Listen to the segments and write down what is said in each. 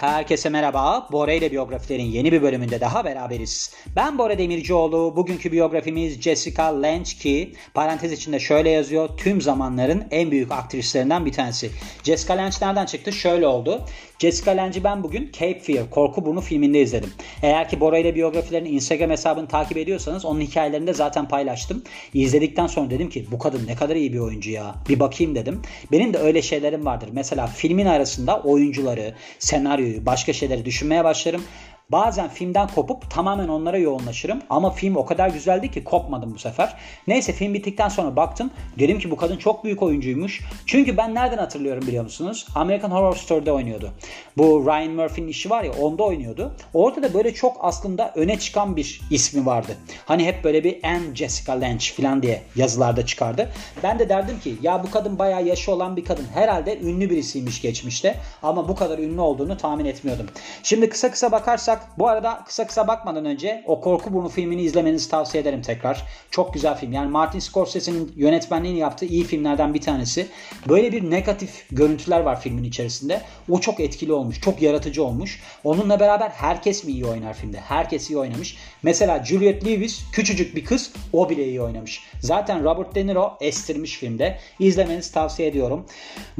Herkese merhaba. Bora ile biyografilerin yeni bir bölümünde daha beraberiz. Ben Bora Demircioğlu. Bugünkü biyografimiz Jessica Lange ki parantez içinde şöyle yazıyor. Tüm zamanların en büyük aktrislerinden bir tanesi. Jessica Lange nereden çıktı? Şöyle oldu. Jessica Lange'i ben bugün Cape Fear, Korku Burnu filminde izledim. Eğer ki Bora ile biyografilerin Instagram hesabını takip ediyorsanız onun hikayelerini de zaten paylaştım. İzledikten sonra dedim ki bu kadın ne kadar iyi bir oyuncu ya. Bir bakayım dedim. Benim de öyle şeylerim vardır. Mesela filmin arasında oyuncuları, senaryoyu, başka şeyleri düşünmeye başlarım. Bazen filmden kopup tamamen onlara yoğunlaşırım. Ama film o kadar güzeldi ki kopmadım bu sefer. Neyse film bittikten sonra baktım. Dedim ki bu kadın çok büyük oyuncuymuş. Çünkü ben nereden hatırlıyorum biliyor musunuz? American Horror Story'de oynuyordu. Bu Ryan Murphy'nin işi var ya onda oynuyordu. Orada da böyle çok aslında öne çıkan bir ismi vardı. Hani hep böyle bir Anne Jessica Lange falan diye yazılarda çıkardı. Ben de derdim ki ya bu kadın bayağı yaşı olan bir kadın. Herhalde ünlü birisiymiş geçmişte. Ama bu kadar ünlü olduğunu tahmin etmiyordum. Şimdi kısa kısa bakarsak bu arada kısa kısa bakmadan önce o Korku Burnu filmini izlemenizi tavsiye ederim tekrar. Çok güzel film. Yani Martin Scorsese'nin yönetmenliğini yaptığı iyi filmlerden bir tanesi. Böyle bir negatif görüntüler var filmin içerisinde. O çok etkili olmuş. Çok yaratıcı olmuş. Onunla beraber herkes mi iyi oynar filmde? Herkes iyi oynamış. Mesela Juliette Lewis küçücük bir kız. O bile iyi oynamış. Zaten Robert De Niro estirmiş filmde. İzlemenizi tavsiye ediyorum.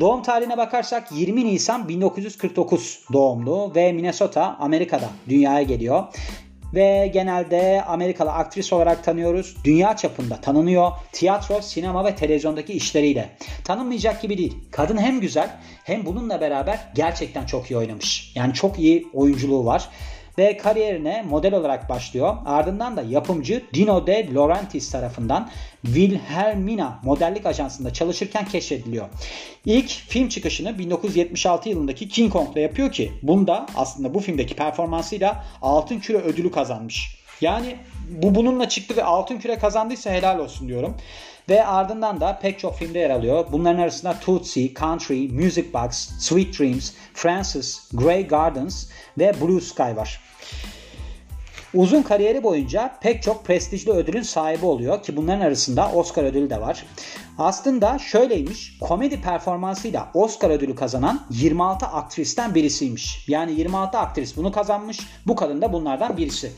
Doğum tarihine bakarsak 20 Nisan 1949 doğumlu ve Minnesota Amerika'da dünyaya geliyor ve genelde Amerikalı aktris olarak tanıyoruz. Dünya çapında tanınıyor. Tiyatro, sinema ve televizyondaki işleriyle. Tanınmayacak gibi değil. Kadın hem güzel hem bununla beraber gerçekten çok iyi oynamış. Yani çok iyi oyunculuğu var ve kariyerine model olarak başlıyor. Ardından da yapımcı Dino De Laurentiis tarafından Wilhelmina modellik ajansında çalışırken keşfediliyor. İlk film çıkışını 1976 yılındaki King Kong'da yapıyor ki bunda aslında bu filmdeki performansıyla Altın Küre ödülü kazanmış. Yani bu bununla çıktı ve Altın Küre kazandıysa helal olsun diyorum. Ve ardından da pek çok filmde yer alıyor. Bunların arasında Tootsie, Country, Music Box, Sweet Dreams, Francis, Grey Gardens ve Blue Sky var. Uzun kariyeri boyunca pek çok prestijli ödülün sahibi oluyor ki bunların arasında Oscar ödülü de var. Aslında şöyleymiş, komedi performansıyla Oscar ödülü kazanan 26 aktristen birisiymiş. Yani 26 aktris bunu kazanmış, bu kadın da bunlardan birisi.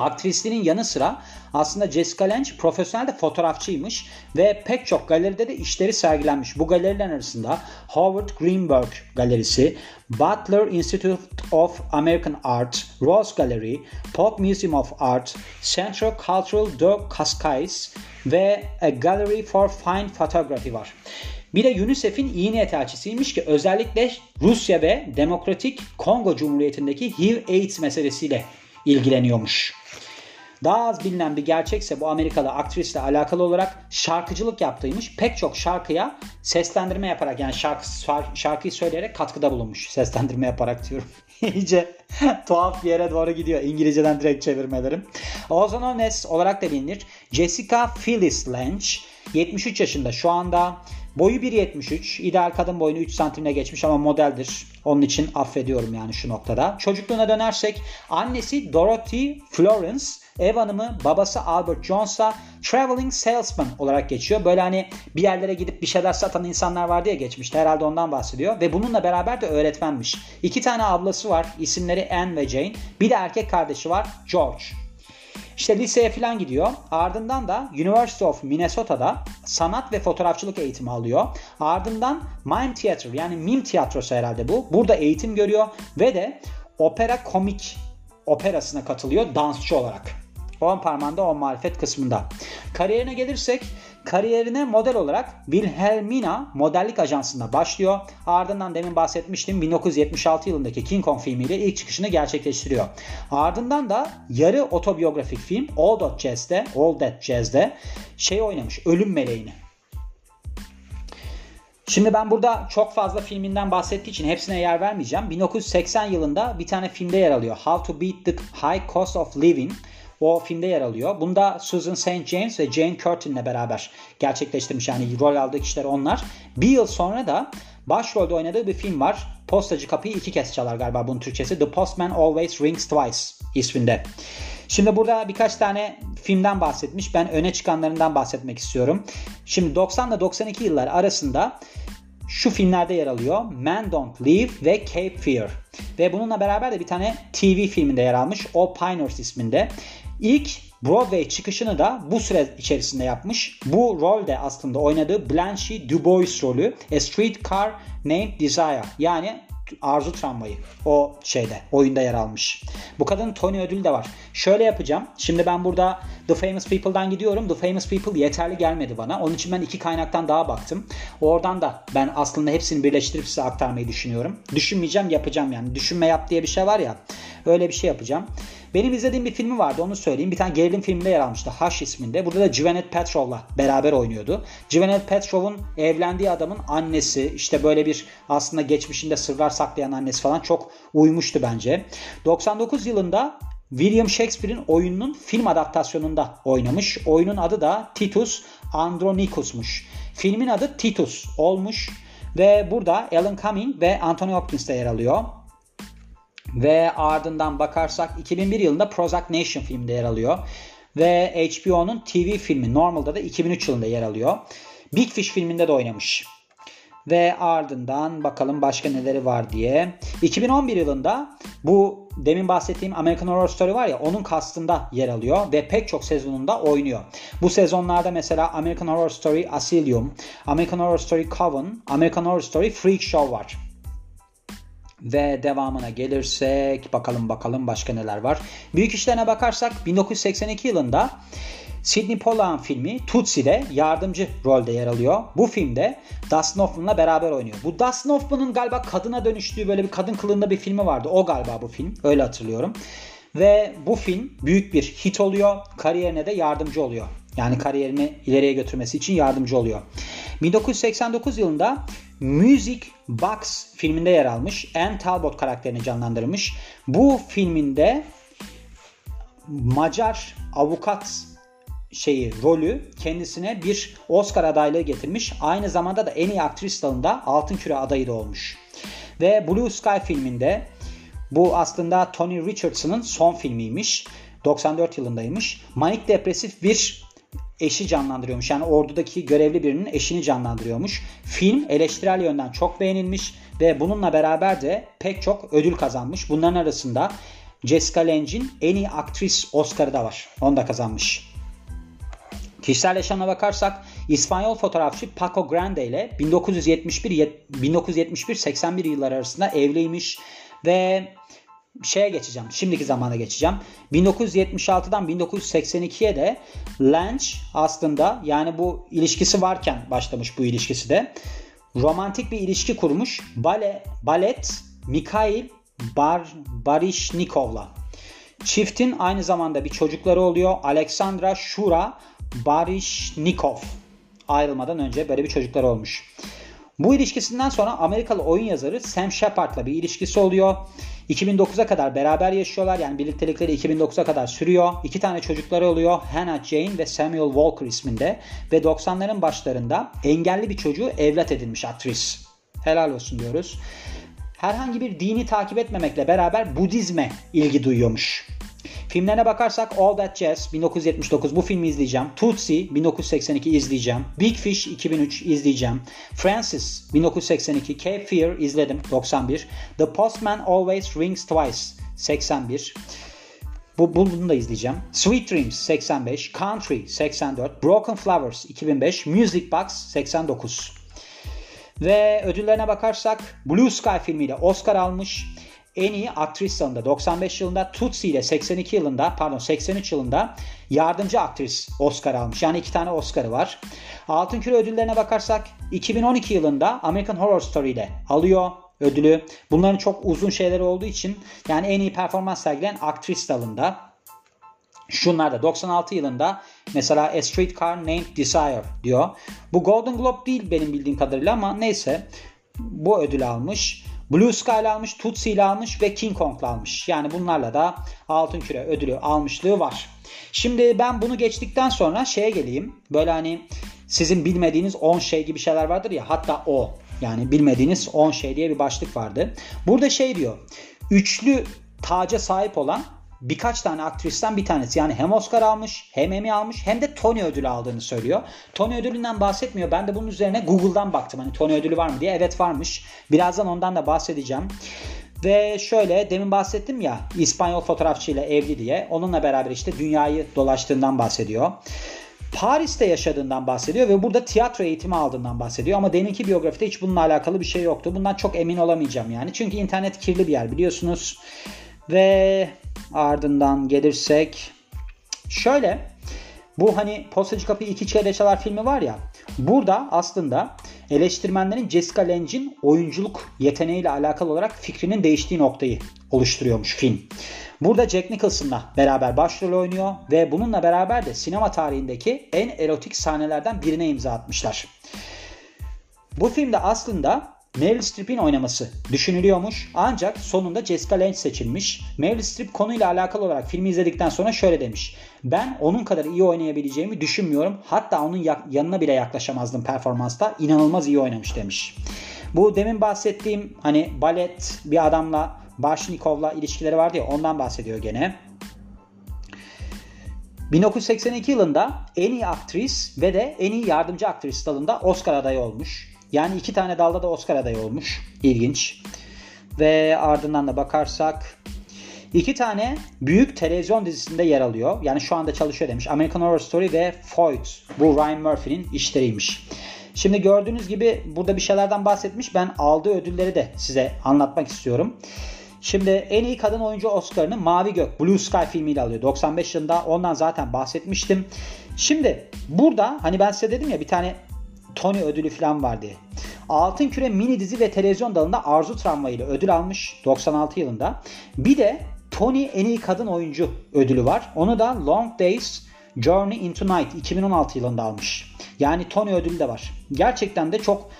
Aktrisliğinin yanı sıra aslında Jessica Lange profesyonel de fotoğrafçıymış ve pek çok galeride de işleri sergilenmiş. Bu galerilerin arasında Howard Greenberg Galerisi, Butler Institute of American Art, Rose Gallery, Polk Museum of Art, Central Cultural de Cascais ve A Gallery for Fine Photography var. Bir de UNICEF'in iyi niyet elçisiymiş ki özellikle Rusya ve Demokratik Kongo Cumhuriyeti'ndeki HIV-AIDS meselesiyle ilgileniyormuş. Daha az bilinen bir gerçekse bu Amerikalı aktrisle alakalı olarak şarkıcılık yaptıymış. Pek çok şarkıya seslendirme yaparak yani şarkı, şarkıyı söyleyerek katkıda bulunmuş. Seslendirme yaparak diyorum. İyice tuhaf bir yere doğru gidiyor. İngilizceden direkt çevirmelerim. Also known olarak da bilinir. Jessica Phyllis Lange 73 yaşında şu anda. Boyu 1.73. İdeal kadın boyunu 3 santimle geçmiş ama modeldir. Onun için affediyorum yani şu noktada. Çocukluğuna dönersek annesi Dorothy Florence Ev hanımı babası Albert Jones'a traveling salesman olarak geçiyor. Böyle hani bir yerlere gidip bir şeyler satan insanlar vardı ya geçmişte herhalde ondan bahsediyor. Ve bununla beraber de öğretmenmiş. İki tane ablası var isimleri Anne ve Jane. Bir de erkek kardeşi var George. İşte liseye falan gidiyor. Ardından da University of Minnesota'da sanat ve fotoğrafçılık eğitimi alıyor. Ardından Mime Theater yani mim tiyatrosu herhalde bu. Burada eğitim görüyor ve de opera komik operasına katılıyor dansçı olarak. 10 parmağında 10 marifet kısmında. Kariyerine gelirsek kariyerine model olarak Wilhelmina modellik ajansında başlıyor. Ardından demin bahsetmiştim 1976 yılındaki King Kong filmiyle ilk çıkışını gerçekleştiriyor. Ardından da yarı otobiyografik film All That Jazz'de, All That Jazz'de şey oynamış Ölüm Meleğini. Şimdi ben burada çok fazla filminden bahsettiği için hepsine yer vermeyeceğim. 1980 yılında bir tane filmde yer alıyor. How to Beat the High Cost of Living. O filmde yer alıyor. Bunda Susan St. James ve Jane Curtin'le beraber gerçekleştirmiş. Yani rol aldığı kişiler onlar. Bir yıl sonra da başrolde oynadığı bir film var. Postacı kapıyı iki kez çalar galiba bunun Türkçesi. The Postman Always Rings Twice isminde. Şimdi burada birkaç tane filmden bahsetmiş. Ben öne çıkanlarından bahsetmek istiyorum. Şimdi 90 ile 92 yıllar arasında şu filmlerde yer alıyor. Man Don't Leave ve Cape Fear. Ve bununla beraber de bir tane TV filminde yer almış. O Pioneers isminde. İlk Broadway çıkışını da bu süre içerisinde yapmış. Bu rolde aslında oynadığı Blanche DuBois rolü A Streetcar Named Desire yani Arzu Tramvayı o şeyde oyunda yer almış. Bu kadının Tony ödülü de var. Şöyle yapacağım. Şimdi ben burada The Famous People'dan gidiyorum. The Famous People yeterli gelmedi bana. Onun için ben iki kaynaktan daha baktım. Oradan da ben aslında hepsini birleştirip size aktarmayı düşünüyorum. Düşünmeyeceğim yapacağım yani. Düşünme yap diye bir şey var ya. Öyle bir şey yapacağım. Benim izlediğim bir filmi vardı onu söyleyeyim. Bir tane gerilim filminde yer almıştı. Hush isminde. Burada da Gwyneth Paltrow'la beraber oynuyordu. Gwyneth Paltrow'un evlendiği adamın annesi işte böyle bir aslında geçmişinde sırlar saklayan annesi falan çok uymuştu bence. 99 yılında William Shakespeare'in oyununun film adaptasyonunda oynamış. Oyunun adı da Titus Andronicus'muş. Filmin adı Titus olmuş ve burada Alan Cumming ve Anthony Hopkins de yer alıyor. Ve ardından bakarsak 2001 yılında Prozac Nation filminde yer alıyor. Ve HBO'nun TV filmi Normal'da da 2003 yılında yer alıyor. Big Fish filminde de oynamış. Ve ardından bakalım başka neleri var diye. 2011 yılında bu demin bahsettiğim American Horror Story var ya onun kastında yer alıyor ve pek çok sezonunda oynuyor. Bu sezonlarda mesela American Horror Story Asylum, American Horror Story Coven, American Horror Story Freak Show var. Ve devamına gelirsek bakalım bakalım başka neler var. Büyük işlerine bakarsak 1982 yılında Sidney Pollack'ın filmi Tootsie'de yardımcı rolde yer alıyor. Bu filmde Dustin Hoffman'la beraber oynuyor. Bu Dustin Hoffman'ın galiba kadına dönüştüğü böyle bir kadın kılığında bir filmi vardı. O galiba bu film. Öyle hatırlıyorum. Ve bu film büyük bir hit oluyor. Kariyerine de yardımcı oluyor. Yani kariyerini ileriye götürmesi için yardımcı oluyor. 1989 yılında Music Box filminde yer almış. Anne Talbot karakterini canlandırmış. Bu filminde Macar avukat şeyi rolü kendisine bir Oscar adaylığı getirmiş. Aynı zamanda da en iyi aktris dalında Altın Küre adayı da olmuş. Ve Blue Sky filminde bu aslında Tony Richardson'ın son filmiymiş. 94 yılındaymış. Manik depresif bir eşi canlandırıyormuş. Yani ordudaki görevli birinin eşini canlandırıyormuş. Film eleştirel yönden çok beğenilmiş ve bununla beraber de pek çok ödül kazanmış. Bunların arasında Jessica Lange'in en iyi aktris Oscar'ı da var. Onu da kazanmış. Kişisel yaşamına bakarsak İspanyol fotoğrafçı Paco Grande ile 1971 1971 81 yıllar arasında evliymiş ve şeye geçeceğim. Şimdiki zamana geçeceğim. 1976'dan 1982'ye de Lange aslında yani bu ilişkisi varken başlamış bu ilişkisi de romantik bir ilişki kurmuş. Bale, balet Mikhail Bar, Barishnikov'la. Çiftin aynı zamanda bir çocukları oluyor. Alexandra Shura Barishnikov. Ayrılmadan önce böyle bir çocukları olmuş. Bu ilişkisinden sonra Amerikalı oyun yazarı Sam Shepard'la bir ilişkisi oluyor. 2009'a kadar beraber yaşıyorlar. Yani birliktelikleri 2009'a kadar sürüyor. İki tane çocukları oluyor. Hannah Jane ve Samuel Walker isminde. Ve 90'ların başlarında engelli bir çocuğu evlat edinmiş aktris. Helal olsun diyoruz. Herhangi bir dini takip etmemekle beraber Budizme ilgi duyuyormuş. Filmlerine bakarsak All That Jazz 1979 bu filmi izleyeceğim. Tootsie 1982 izleyeceğim. Big Fish 2003 izleyeceğim. Francis 1982 Cape Fear izledim 91. The Postman Always Rings Twice 81. Bu, bunu da izleyeceğim. Sweet Dreams 85, Country 84, Broken Flowers 2005, Music Box 89. Ve ödüllerine bakarsak Blue Sky filmiyle Oscar almış. En iyi aktris dalında 95 yılında Tutsi ile 82 yılında pardon 83 yılında yardımcı aktris Oscar almış. Yani iki tane Oscar'ı var. Altın Küre ödüllerine bakarsak 2012 yılında American Horror Story ile alıyor ödülü. Bunların çok uzun şeyleri olduğu için yani en iyi performans sergileyen aktris dalında. Şunlar da 96 yılında mesela A Streetcar Named Desire diyor. Bu Golden Globe değil benim bildiğim kadarıyla ama neyse bu ödül almış. Blue Sky almış, Tootsie almış ve King Kong almış. Yani bunlarla da altın küre ödülü almışlığı var. Şimdi ben bunu geçtikten sonra şeye geleyim. Böyle hani sizin bilmediğiniz 10 şey gibi şeyler vardır ya hatta o. Yani bilmediğiniz 10 şey diye bir başlık vardı. Burada şey diyor. Üçlü taca sahip olan birkaç tane aktristen bir tanesi. Yani hem Oscar almış hem Emmy almış hem de Tony ödülü aldığını söylüyor. Tony ödülünden bahsetmiyor. Ben de bunun üzerine Google'dan baktım. Hani Tony ödülü var mı diye. Evet varmış. Birazdan ondan da bahsedeceğim. Ve şöyle demin bahsettim ya İspanyol fotoğrafçıyla evli diye. Onunla beraber işte dünyayı dolaştığından bahsediyor. Paris'te yaşadığından bahsediyor ve burada tiyatro eğitimi aldığından bahsediyor. Ama deminki biyografide hiç bununla alakalı bir şey yoktu. Bundan çok emin olamayacağım yani. Çünkü internet kirli bir yer biliyorsunuz. Ve ardından gelirsek şöyle bu hani Postacı Kapıyı iki kere çalar filmi var ya. Burada aslında eleştirmenlerin Jessica Lange'in oyunculuk yeteneğiyle alakalı olarak fikrinin değiştiği noktayı oluşturuyormuş film. Burada Jack Nicholson'la beraber başrol oynuyor ve bununla beraber de sinema tarihindeki en erotik sahnelerden birine imza atmışlar. Bu filmde aslında Meryl Streep'in oynaması düşünülüyormuş ancak sonunda Jessica Lange seçilmiş. Meryl Streep konuyla alakalı olarak filmi izledikten sonra şöyle demiş. Ben onun kadar iyi oynayabileceğimi düşünmüyorum. Hatta onun yanına bile yaklaşamazdım performansta. İnanılmaz iyi oynamış demiş. Bu demin bahsettiğim hani balet bir adamla Başnikov'la ilişkileri vardı ya ondan bahsediyor gene. 1982 yılında en iyi aktris ve de en iyi yardımcı aktris dalında Oscar adayı olmuş. Yani iki tane dalda da Oscar adayı olmuş. İlginç. Ve ardından da bakarsak iki tane büyük televizyon dizisinde yer alıyor. Yani şu anda çalışıyor demiş. American Horror Story ve Foyt. Bu Ryan Murphy'nin işleriymiş. Şimdi gördüğünüz gibi burada bir şeylerden bahsetmiş. Ben aldığı ödülleri de size anlatmak istiyorum. Şimdi en iyi kadın oyuncu Oscar'ını Mavi Gök Blue Sky filmiyle alıyor. 95 yılında ondan zaten bahsetmiştim. Şimdi burada hani ben size dedim ya bir tane Tony ödülü falan var diye. Altın Küre mini dizi ve televizyon dalında Arzu Tramvayı ile ödül almış 96 yılında. Bir de Tony en iyi kadın oyuncu ödülü var. Onu da Long Days Journey into Night 2016 yılında almış. Yani Tony ödülü de var. Gerçekten de çok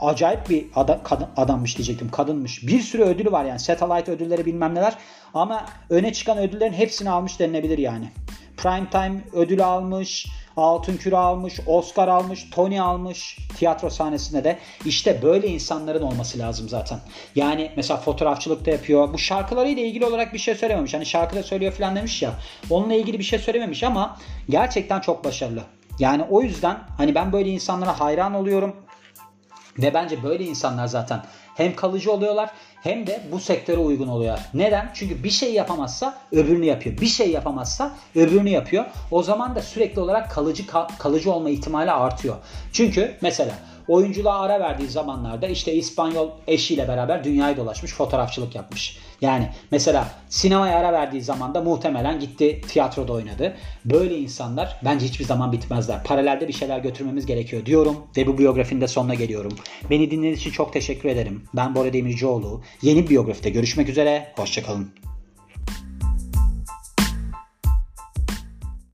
acayip bir adam, kadın, adammış diyecektim. Kadınmış. Bir sürü ödülü var yani. Satellite ödülleri bilmem neler. Ama öne çıkan ödüllerin hepsini almış denilebilir yani. Primetime ödülü almış. Altın Küre almış, Oscar almış, Tony almış tiyatro sahnesinde de. işte böyle insanların olması lazım zaten. Yani mesela fotoğrafçılık da yapıyor. Bu şarkılarıyla ilgili olarak bir şey söylememiş. Hani şarkıda söylüyor falan demiş ya. Onunla ilgili bir şey söylememiş ama gerçekten çok başarılı. Yani o yüzden hani ben böyle insanlara hayran oluyorum. Ve bence böyle insanlar zaten hem kalıcı oluyorlar hem de bu sektöre uygun oluyor. Neden? Çünkü bir şey yapamazsa öbürünü yapıyor. Bir şey yapamazsa öbürünü yapıyor. O zaman da sürekli olarak kalıcı kalıcı olma ihtimali artıyor. Çünkü mesela oyunculuğa ara verdiği zamanlarda işte İspanyol eşiyle beraber dünyayı dolaşmış, fotoğrafçılık yapmış. Yani mesela sinemaya ara verdiği zaman da muhtemelen gitti tiyatroda oynadı. Böyle insanlar bence hiçbir zaman bitmezler. Paralelde bir şeyler götürmemiz gerekiyor diyorum ve bu biyografinin de sonuna geliyorum. Beni dinlediğiniz için çok teşekkür ederim. Ben Bora Demircioğlu. Yeni biyografide görüşmek üzere. Hoşçakalın.